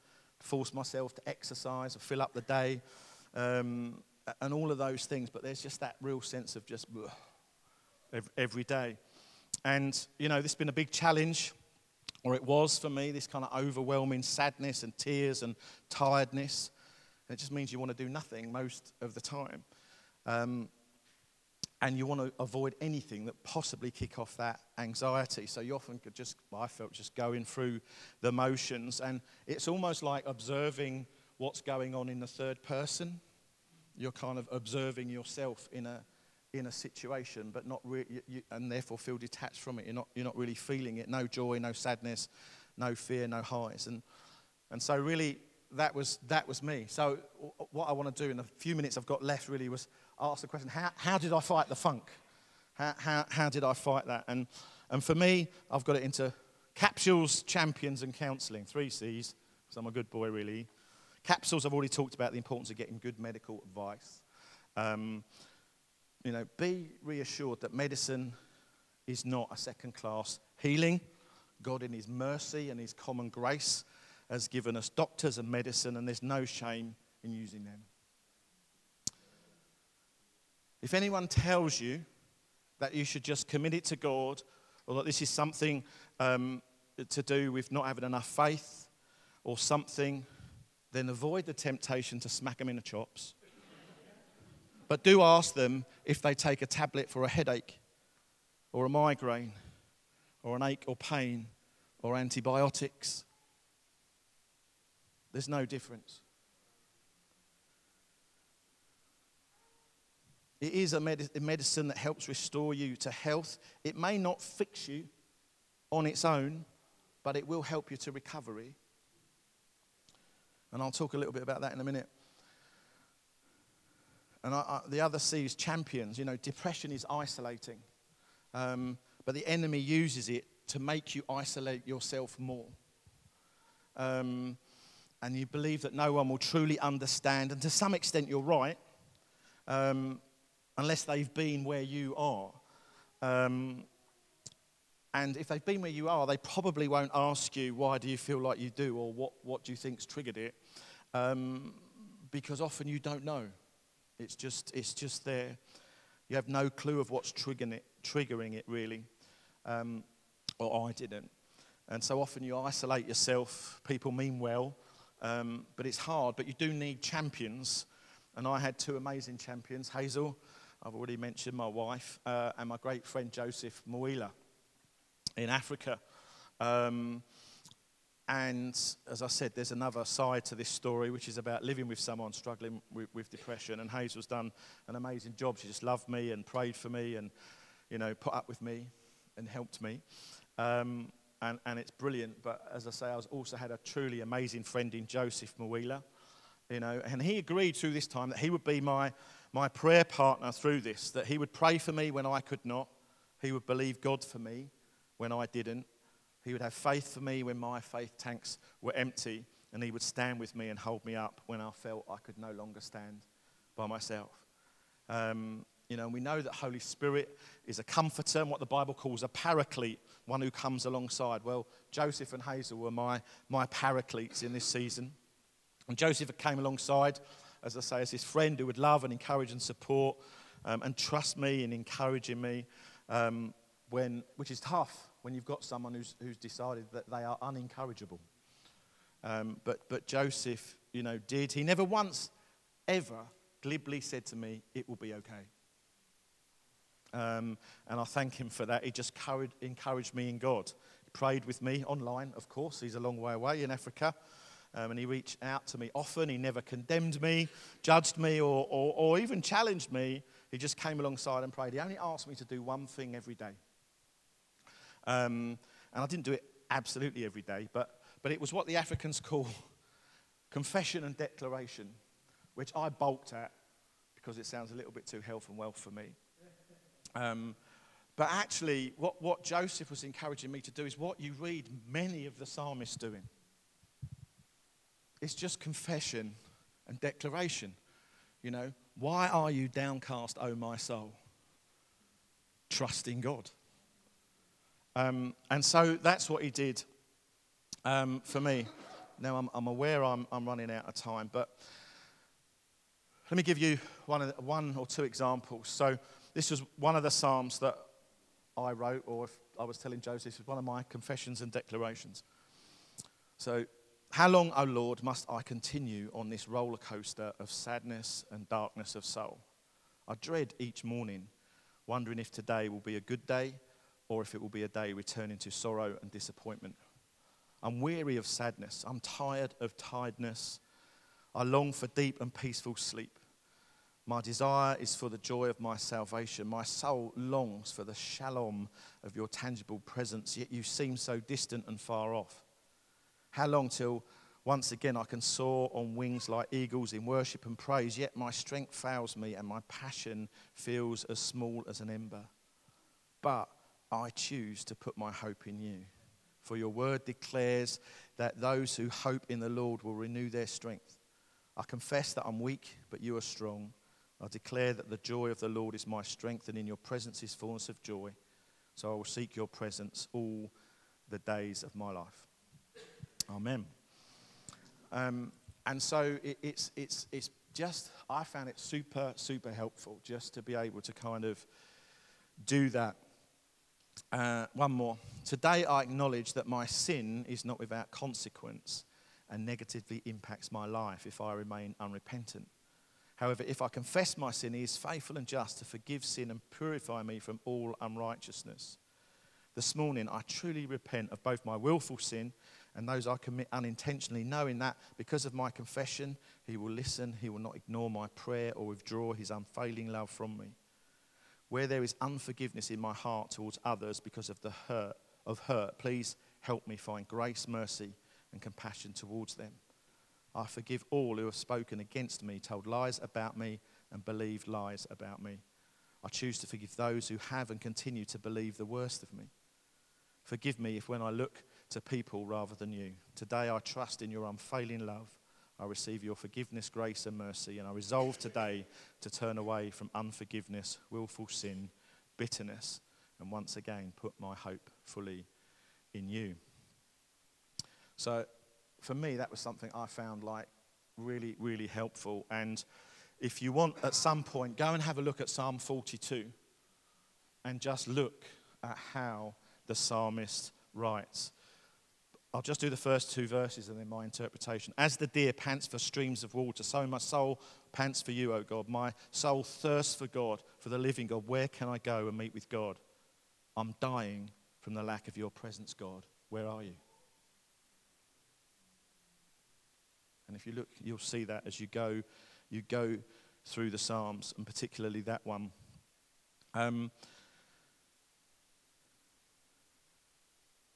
Forced myself to exercise fill up the day, um, and all of those things. But there's just that real sense of just every day. And, you know, this has been a big challenge, or it was for me, this kind of overwhelming sadness and tears and tiredness. And it just means you want to do nothing most of the time. Um, and you want to avoid anything that possibly kick off that anxiety. So you often could just, well, I felt just going through the motions, and it's almost like observing what's going on in the third person. You're kind of observing yourself in a in a situation, but not re- you, and therefore feel detached from it. You're not you're not really feeling it. No joy, no sadness, no fear, no highs, and and so really that was that was me. So what I want to do in the few minutes I've got left really was ask the question how, how did I fight the funk? How, how, how did I fight that? And, and for me, I've got it into capsules, champions, and counseling. Three C's, because I'm a good boy, really. Capsules, I've already talked about the importance of getting good medical advice. Um, you know, be reassured that medicine is not a second class healing. God, in His mercy and His common grace, has given us doctors and medicine, and there's no shame in using them. If anyone tells you that you should just commit it to God, or that this is something um, to do with not having enough faith, or something, then avoid the temptation to smack them in the chops. but do ask them if they take a tablet for a headache, or a migraine, or an ache or pain, or antibiotics. There's no difference. It is a, medicine that helps restore you to health. It may not fix you on its own, but it will help you to recovery. And I'll talk a little bit about that in a minute. And I, I, the other C is champions. You know, depression is isolating, um, but the enemy uses it to make you isolate yourself more. Um, and you believe that no one will truly understand. And to some extent, you're right. Um, unless they've been where you are. Um, and if they've been where you are, they probably won't ask you, why do you feel like you do, or what, what do you think's triggered it? Um, because often you don't know. It's just, it's just there. You have no clue of what's triggering it, triggering it really. Um, or I didn't. And so often you isolate yourself. People mean well, um, but it's hard. But you do need champions. And I had two amazing champions Hazel I've already mentioned my wife uh, and my great friend Joseph Mwila in Africa. Um, and as I said, there's another side to this story, which is about living with someone struggling with, with, depression. And Hazel's done an amazing job. She just loved me and prayed for me and, you know, put up with me and helped me. Um, and, and it's brilliant. But as I say, I've also had a truly amazing friend in Joseph Mwila, you know, and he agreed through this time that he would be my my prayer partner through this, that he would pray for me when I could not. He would believe God for me when I didn't. He would have faith for me when my faith tanks were empty. And he would stand with me and hold me up when I felt I could no longer stand by myself. Um, you know, we know that Holy Spirit is a comforter and what the Bible calls a paraclete, one who comes alongside. Well, Joseph and Hazel were my, my paracletes in this season. And Joseph came alongside as I say, as his friend who would love and encourage and support um, and trust me and encouraging me, um, when, which is tough when you've got someone who's, who's decided that they are unencourageable. Um, but, but Joseph, you know, did. He never once, ever glibly said to me, It will be okay. Um, and I thank him for that. He just encouraged me in God. He prayed with me online, of course. He's a long way away in Africa. Um, and he reached out to me often. He never condemned me, judged me, or, or, or even challenged me. He just came alongside and prayed. He only asked me to do one thing every day. Um, and I didn't do it absolutely every day, but, but it was what the Africans call confession and declaration, which I balked at because it sounds a little bit too health and wealth for me. Um, but actually, what, what Joseph was encouraging me to do is what you read many of the psalmists doing. It's just confession and declaration. You know, why are you downcast, O my soul? Trust in God. Um, and so that's what he did um, for me. Now I'm, I'm aware I'm, I'm, running out of time, but let me give you one, the, one or two examples. So this was one of the Psalms that I wrote, or if I was telling Joseph, this was one of my confessions and declarations. So how long, O Lord, must I continue on this roller coaster of sadness and darkness of soul? I dread each morning, wondering if today will be a good day or if it will be a day returning to sorrow and disappointment. I'm weary of sadness. I'm tired of tiredness. I long for deep and peaceful sleep. My desire is for the joy of my salvation. My soul longs for the shalom of your tangible presence, yet you seem so distant and far off. How long till once again I can soar on wings like eagles in worship and praise, yet my strength fails me and my passion feels as small as an ember. But I choose to put my hope in you. For your word declares that those who hope in the Lord will renew their strength. I confess that I'm weak, but you are strong. I declare that the joy of the Lord is my strength, and in your presence is fullness of joy. So I will seek your presence all the days of my life. Amen. Um, and so it, it's, it's, it's just, I found it super, super helpful just to be able to kind of do that. Uh, one more. Today I acknowledge that my sin is not without consequence and negatively impacts my life if I remain unrepentant. However, if I confess my sin, He is faithful and just to forgive sin and purify me from all unrighteousness. This morning, I truly repent of both my willful sin and those I commit unintentionally, knowing that because of my confession, He will listen, He will not ignore my prayer or withdraw His unfailing love from me. Where there is unforgiveness in my heart towards others because of the hurt of hurt, please help me find grace, mercy, and compassion towards them. I forgive all who have spoken against me, told lies about me, and believed lies about me. I choose to forgive those who have and continue to believe the worst of me. Forgive me if when I look to people rather than you. Today I trust in your unfailing love. I receive your forgiveness, grace, and mercy, and I resolve today to turn away from unforgiveness, willful sin, bitterness, and once again put my hope fully in you. So, for me, that was something I found like really, really helpful. And if you want, at some point, go and have a look at Psalm 42 and just look at how the psalmist writes. I'll just do the first two verses and then my interpretation. As the deer pants for streams of water, so my soul pants for you, O God. My soul thirsts for God, for the living God. Where can I go and meet with God? I'm dying from the lack of your presence, God. Where are you? And if you look, you'll see that as you go, you go through the Psalms, and particularly that one. Um,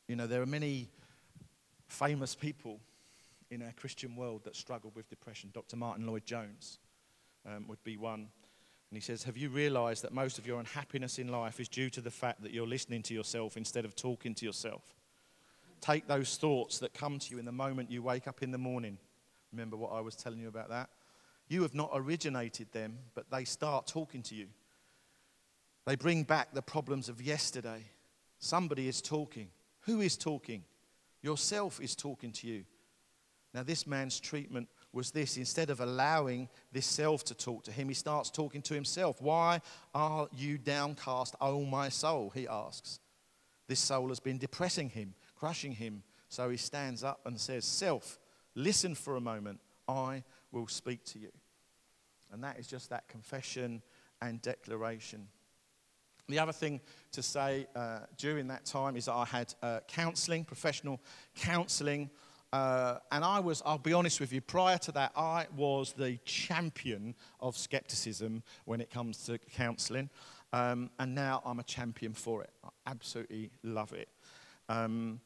you know, there are many famous people in our Christian world that struggle with depression. Dr. Martyn Lloyd-Jones um, would be one. And he says, Have you realized that most of your unhappiness in life is due to the fact that you're listening to yourself instead of talking to yourself? Take those thoughts that come to you in the moment you wake up in the morning. Remember what I was telling you about that? You have not originated them, but they start talking to you. They bring back the problems of yesterday. Somebody is talking. Who is talking? Yourself is talking to you. Now, this man's treatment was this instead of allowing this self to talk to him, he starts talking to himself. Why are you downcast, O my soul? He asks. This soul has been depressing him, crushing him. So he stands up and says, Self, listen for a moment. I will speak to you. And that is just that confession and declaration. The other thing to say uh, during that time is that I had uh, counselling, professional counselling. Uh, and I was, I'll be honest with you, prior to that, I was the champion of skepticism when it comes to counselling. Um, and now I'm a champion for it. I absolutely love it. Um,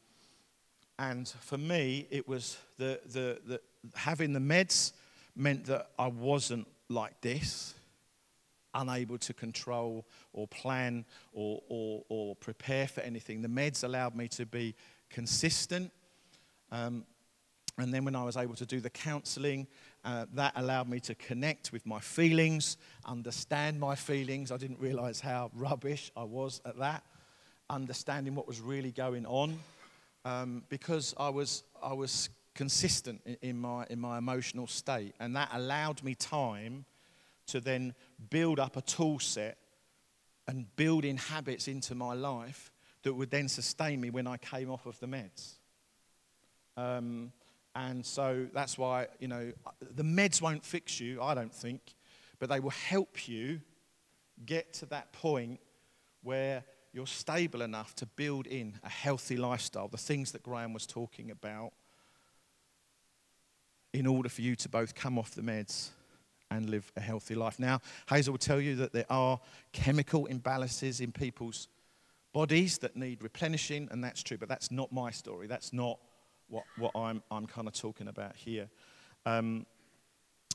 and for me, it was the, the, the, having the meds meant that I wasn't like this, unable to control or plan or, or, or prepare for anything. The meds allowed me to be consistent. Um, and then when I was able to do the counseling, uh, that allowed me to connect with my feelings, understand my feelings. I didn't realize how rubbish I was at that, understanding what was really going on, um, because I was, I was consistent in, in, my, in my emotional state. And that allowed me time to then build up a tool set and build in habits into my life that would then sustain me when I came off of the meds. Um, and so that's why, you know, the meds won't fix you, I don't think, but they will help you get to that point where you're stable enough to build in a healthy lifestyle, the things that Graham was talking about, in order for you to both come off the meds and live a healthy life. Now, Hazel will tell you that there are chemical imbalances in people's bodies that need replenishing, and that's true, but that's not my story. That's not what, what I'm, I'm kind of talking about here. Um,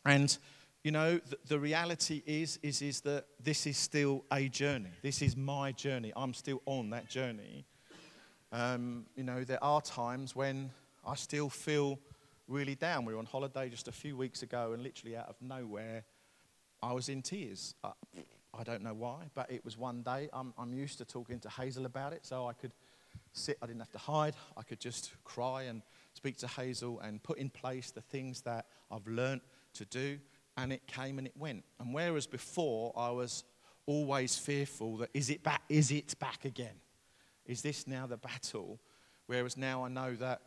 and, you know, the, the, reality is, is, is that this is still a journey. This is my journey. I'm still on that journey. Um, you know, there are times when I still feel really down. We were on holiday just a few weeks ago, and literally out of nowhere, I was in tears. I, I don't know why, but it was one day. I'm, I'm used to talking to Hazel about it, so I could sit, I didn't have to hide. I could just cry and speak to Hazel and put in place the things that I've learnt to do. And it came and it went. And whereas before I was always fearful that is it back, is it back again? Is this now the battle? Whereas now I know that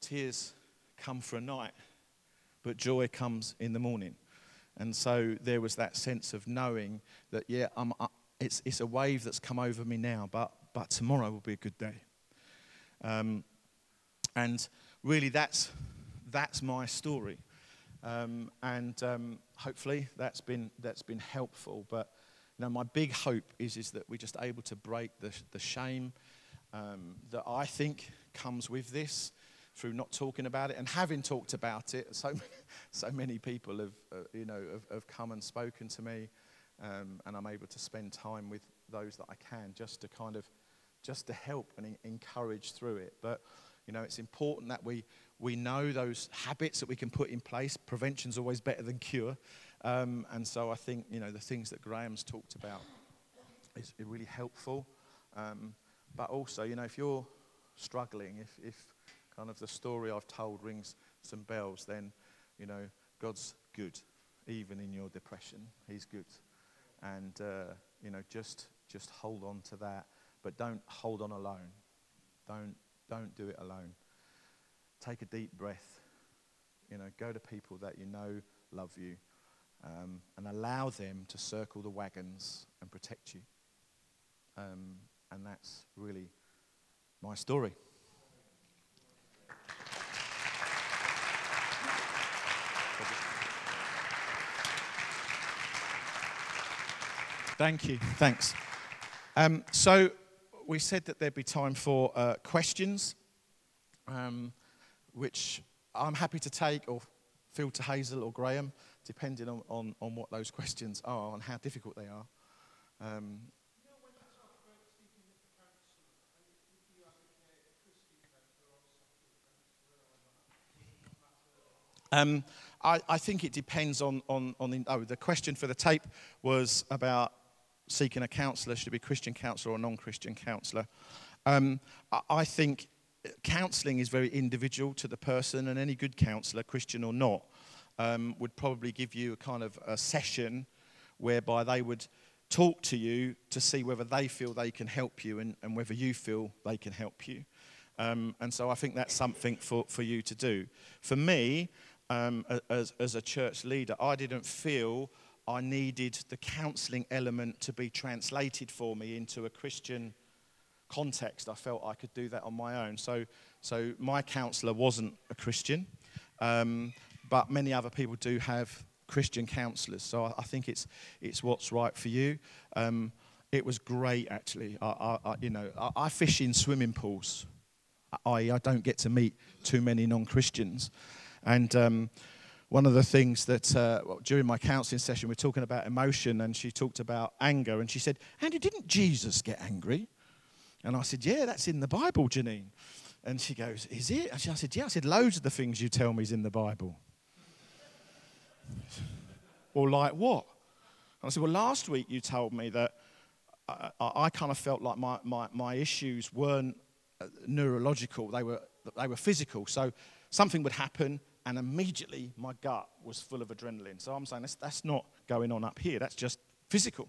tears come for a night, but joy comes in the morning. And so there was that sense of knowing that, yeah, I'm, uh, it's, it's a wave that's come over me now, but, but tomorrow will be a good day. Um, and really, that's, that's my story. Um, and um, hopefully that's been, that's been helpful. But you know, my big hope is, is that we're just able to break the, the shame um, that I think comes with this through not talking about it and having talked about it. So, so many people have, uh, you know, have, have, come and spoken to me, um, and I'm able to spend time with those that I can just to kind of just to help and encourage through it. But, you know, it's important that we, we know those habits that we can put in place. Prevention's always better than cure. Um, and so I think, you know, the things that Graham's talked about is really helpful. Um, but also, you know, if you're struggling, if, if kind of the story I've told rings some bells, then, you know, God's good, even in your depression. He's good. And, uh, you know, just, just hold on to that but don't hold on alone. Don't, don't do it alone. Take a deep breath. You know, go to people that you know love you um, and allow them to circle the wagons and protect you. Um, and that's really my story. Thank you. Thanks. Um, so, we said that there'd be time for uh, questions, um, which I'm happy to take or filter Hazel or Graham, depending on, on, on what those questions are and how difficult they are. Um, um, I, I, think it depends on, on, on the, oh, the question for the tape was about seeking a counsellor, should it be Christian counsellor or non Christian counsellor? Um, I think counselling is very individual to the person, and any good counsellor, Christian or not, um, would probably give you a kind of a session whereby they would talk to you to see whether they feel they can help you and, and whether you feel they can help you. Um, and so I think that's something for, for you to do. For me, um, as, as a church leader, I didn't feel I needed the counselling element to be translated for me into a Christian context. I felt I could do that on my own. So, so my counsellor wasn't a Christian, um, but many other people do have Christian counsellors. So I, I, think it's, it's what's right for you. Um, it was great, actually. I, I, you know, I, fish in swimming pools. I, I don't get to meet too many non-Christians, and um, one of the things that uh, well, during my counseling session, we are talking about emotion, and she talked about anger, and she said, Andy, didn't Jesus get angry? And I said, Yeah, that's in the Bible, Janine. And she goes, Is it? And I said, Yeah. I said, Loads of the things you tell me is in the Bible. or like what? And I said, Well, last week you told me that I, I, I kind of felt like my, my, my issues weren't uh, neurological, they were, they were physical. So something would happen, and immediately my gut was full of adrenaline. So I'm saying that's, that's not going on up here, that's just physical.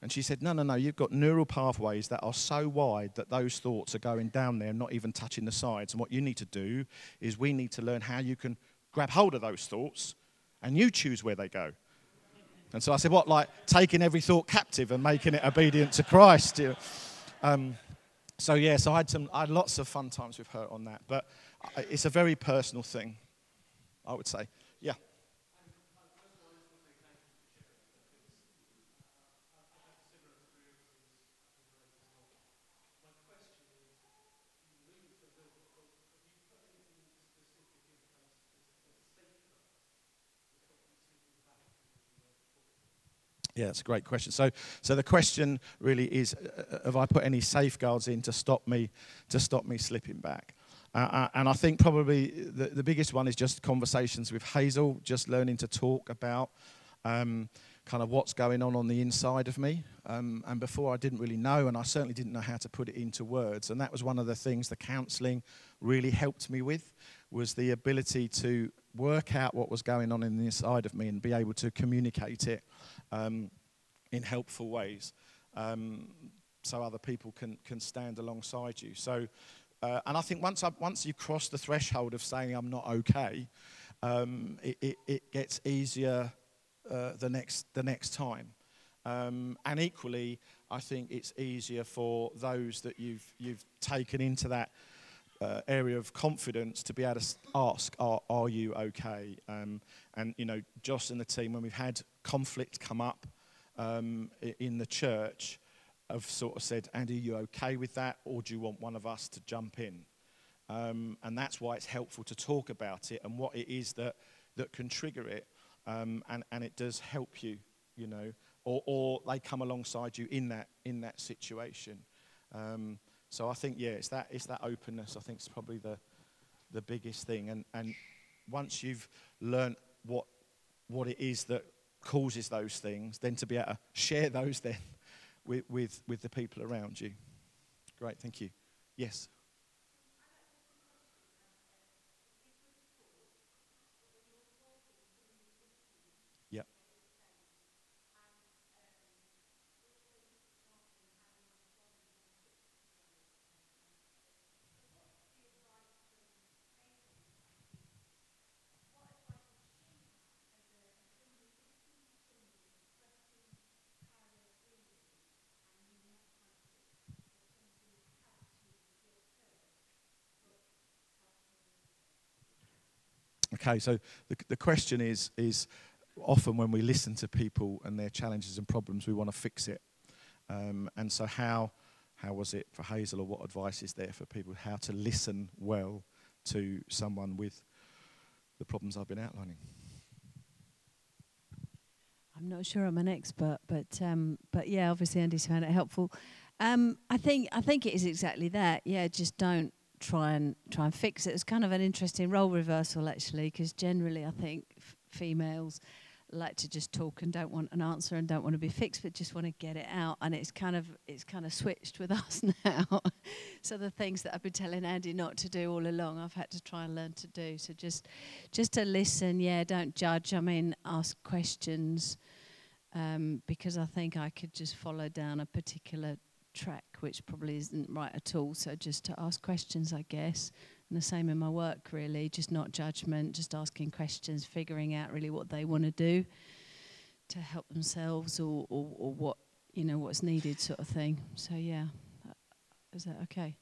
And she said, No, no, no, you've got neural pathways that are so wide that those thoughts are going down there, and not even touching the sides. And what you need to do is we need to learn how you can grab hold of those thoughts and you choose where they go. And so I said, What, like taking every thought captive and making it obedient to Christ? Um, so, yeah, so I had, some, I had lots of fun times with her on that. But it's a very personal thing. I would say. Yeah. Yeah, it's a great question. So, so the question really is: uh, uh, Have I put any safeguards in to stop me to stop me slipping back? Uh, uh, and I think probably the, the biggest one is just conversations with Hazel, just learning to talk about um, kind of what's going on on the inside of me. Um, and before I didn't really know, and I certainly didn't know how to put it into words. And that was one of the things the counselling really helped me with, was the ability to work out what was going on in the inside of me and be able to communicate it um, in helpful ways. Um, so other people can, can stand alongside you. So uh, and I think once, I, once you cross the threshold of saying I'm not okay, um, it, it, it, gets easier uh, the, next, the next time. Um, and equally, I think it's easier for those that you've, you've taken into that uh, area of confidence to be able to ask, are, are you okay? Um, and, you know, Joss and the team, when we've had conflict come up um, in the church, have sort of said, Andy, are you okay with that, or do you want one of us to jump in? Um, and that's why it's helpful to talk about it and what it is that, that can trigger it. Um, and, and it does help you, you know, or, or they come alongside you in that, in that situation. Um, so I think, yeah, it's that, it's that openness. I think it's probably the, the biggest thing. And, and once you've learned what, what it is that causes those things, then to be able to share those then with, with, with the people around you. Great, thank you. Yes. Okay, so the, the question is, is often when we listen to people and their challenges and problems, we want to fix it. Um, and so, how, how was it for Hazel, or what advice is there for people how to listen well to someone with the problems I've been outlining? I'm not sure I'm an expert, but um, but yeah, obviously Andy's found it helpful. Um, I think I think it is exactly that. Yeah, just don't try and try and fix it. It's kind of an interesting role reversal actually, because generally I think f- females like to just talk and don't want an answer and don't want to be fixed, but just want to get it out. And it's kind of it's kind of switched with us now. so the things that I've been telling Andy not to do all along, I've had to try and learn to do. So just just to listen, yeah, don't judge. I mean, ask questions. Um, because I think I could just follow down a particular track, which probably isn't right at all. So just to ask questions, I guess. And the same in my work, really, just not judgment, just asking questions, figuring out really what they want to do. to help themselves or, or, or what you know what's needed, sort of thing. So yeah, Uh, is that okay?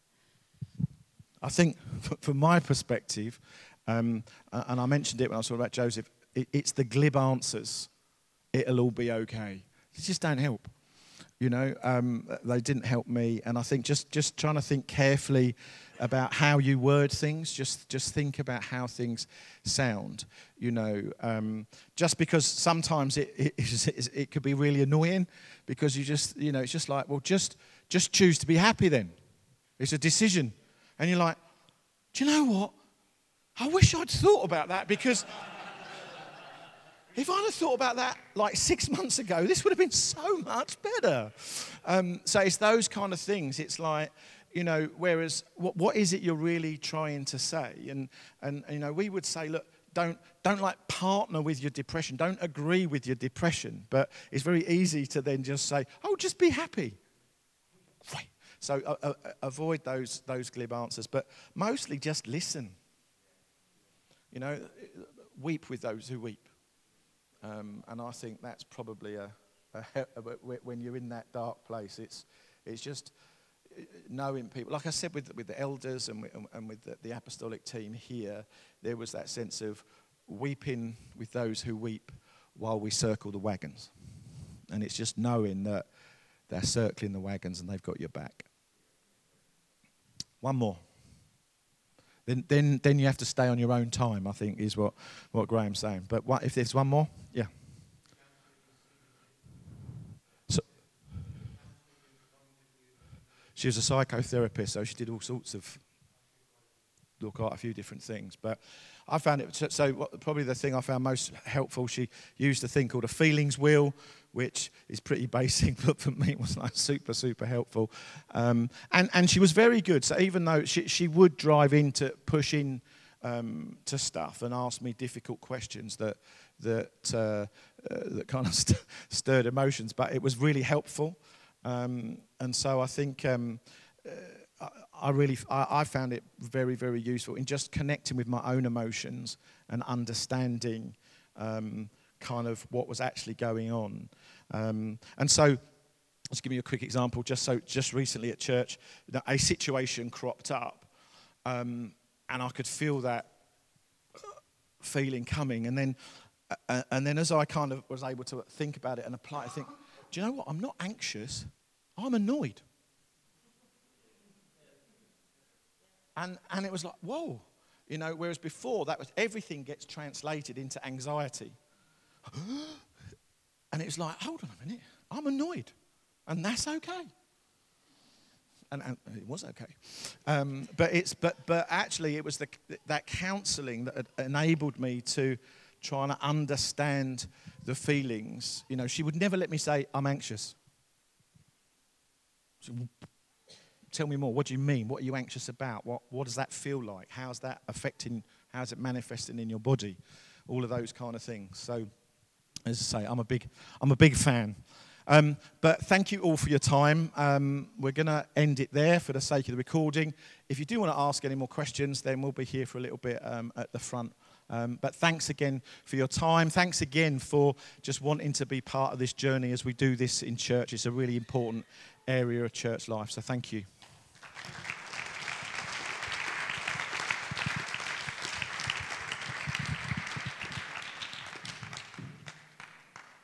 I think, f- from my perspective, um, and I mentioned it when I was talking about Joseph, it, it's the glib answers. It'll all be okay. They just don't help. You know, um, they didn't help me, and I think just just trying to think carefully about how you word things. Just just think about how things sound. You know, um, just because sometimes it, it, it, it could be really annoying, because you just you know it's just like well just just choose to be happy then. It's a decision. And you're like, do you know what? I wish I'd thought about that because if I'd have thought about that like six months ago, this would have been so much better. Um, so it's those kind of things. It's like, you know, whereas what, what is it you're really trying to say? And, and, you know, we would say, look, don't, don't like partner with your depression. Don't agree with your depression. But it's very easy to then just say, oh, just be happy. Right. So uh, uh, avoid those, those glib answers, but mostly just listen. You know, weep with those who weep. Um, and I think that's probably a, a, when you're in that dark place, it's, it's just uh, knowing people. Like I said with, with the elders and with, and with the, the apostolic team here, there was that sense of weeping with those who weep while we circle the wagons. And it's just knowing that they're circling the wagons and they've got your back. One more. Then, then, then you have to stay on your own time, I think, is what, what Graham's saying. But what, if there's one more, yeah. So, she was a psychotherapist, so she did all sorts of, quite a few different things. But I found it, so, so what, probably the thing I found most helpful, she used a thing called a feelings wheel, which is pretty basic, but for me it was like super, super helpful. Um, and, and she was very good. So even though she, she would drive in to push in um, to stuff and ask me difficult questions that, that, uh, uh, that kind of st- stirred emotions, but it was really helpful. Um, and so I think um, uh, I really I, I found it very, very useful in just connecting with my own emotions and understanding um, kind of what was actually going on. Um, and so, let's give you a quick example. Just so, just recently at church, a situation cropped up, um, and I could feel that feeling coming. And then, uh, and then, as I kind of was able to think about it and apply, I think, do you know what? I'm not anxious. I'm annoyed. And and it was like, whoa, you know. Whereas before, that was everything gets translated into anxiety. And it was like, hold on a minute, I'm annoyed. And that's okay. And, and it was okay. Um, but, it's, but, but actually, it was the, that counseling that enabled me to try and understand the feelings. You know, she would never let me say, I'm anxious. Tell me more. What do you mean? What are you anxious about? What, what does that feel like? How's that affecting, how's it manifesting in your body? All of those kind of things. So, as I say, I'm a big, I'm a big fan. Um, but thank you all for your time. Um, we're going to end it there for the sake of the recording. If you do want to ask any more questions, then we'll be here for a little bit um, at the front. Um, but thanks again for your time. Thanks again for just wanting to be part of this journey as we do this in church. It's a really important area of church life. So thank you.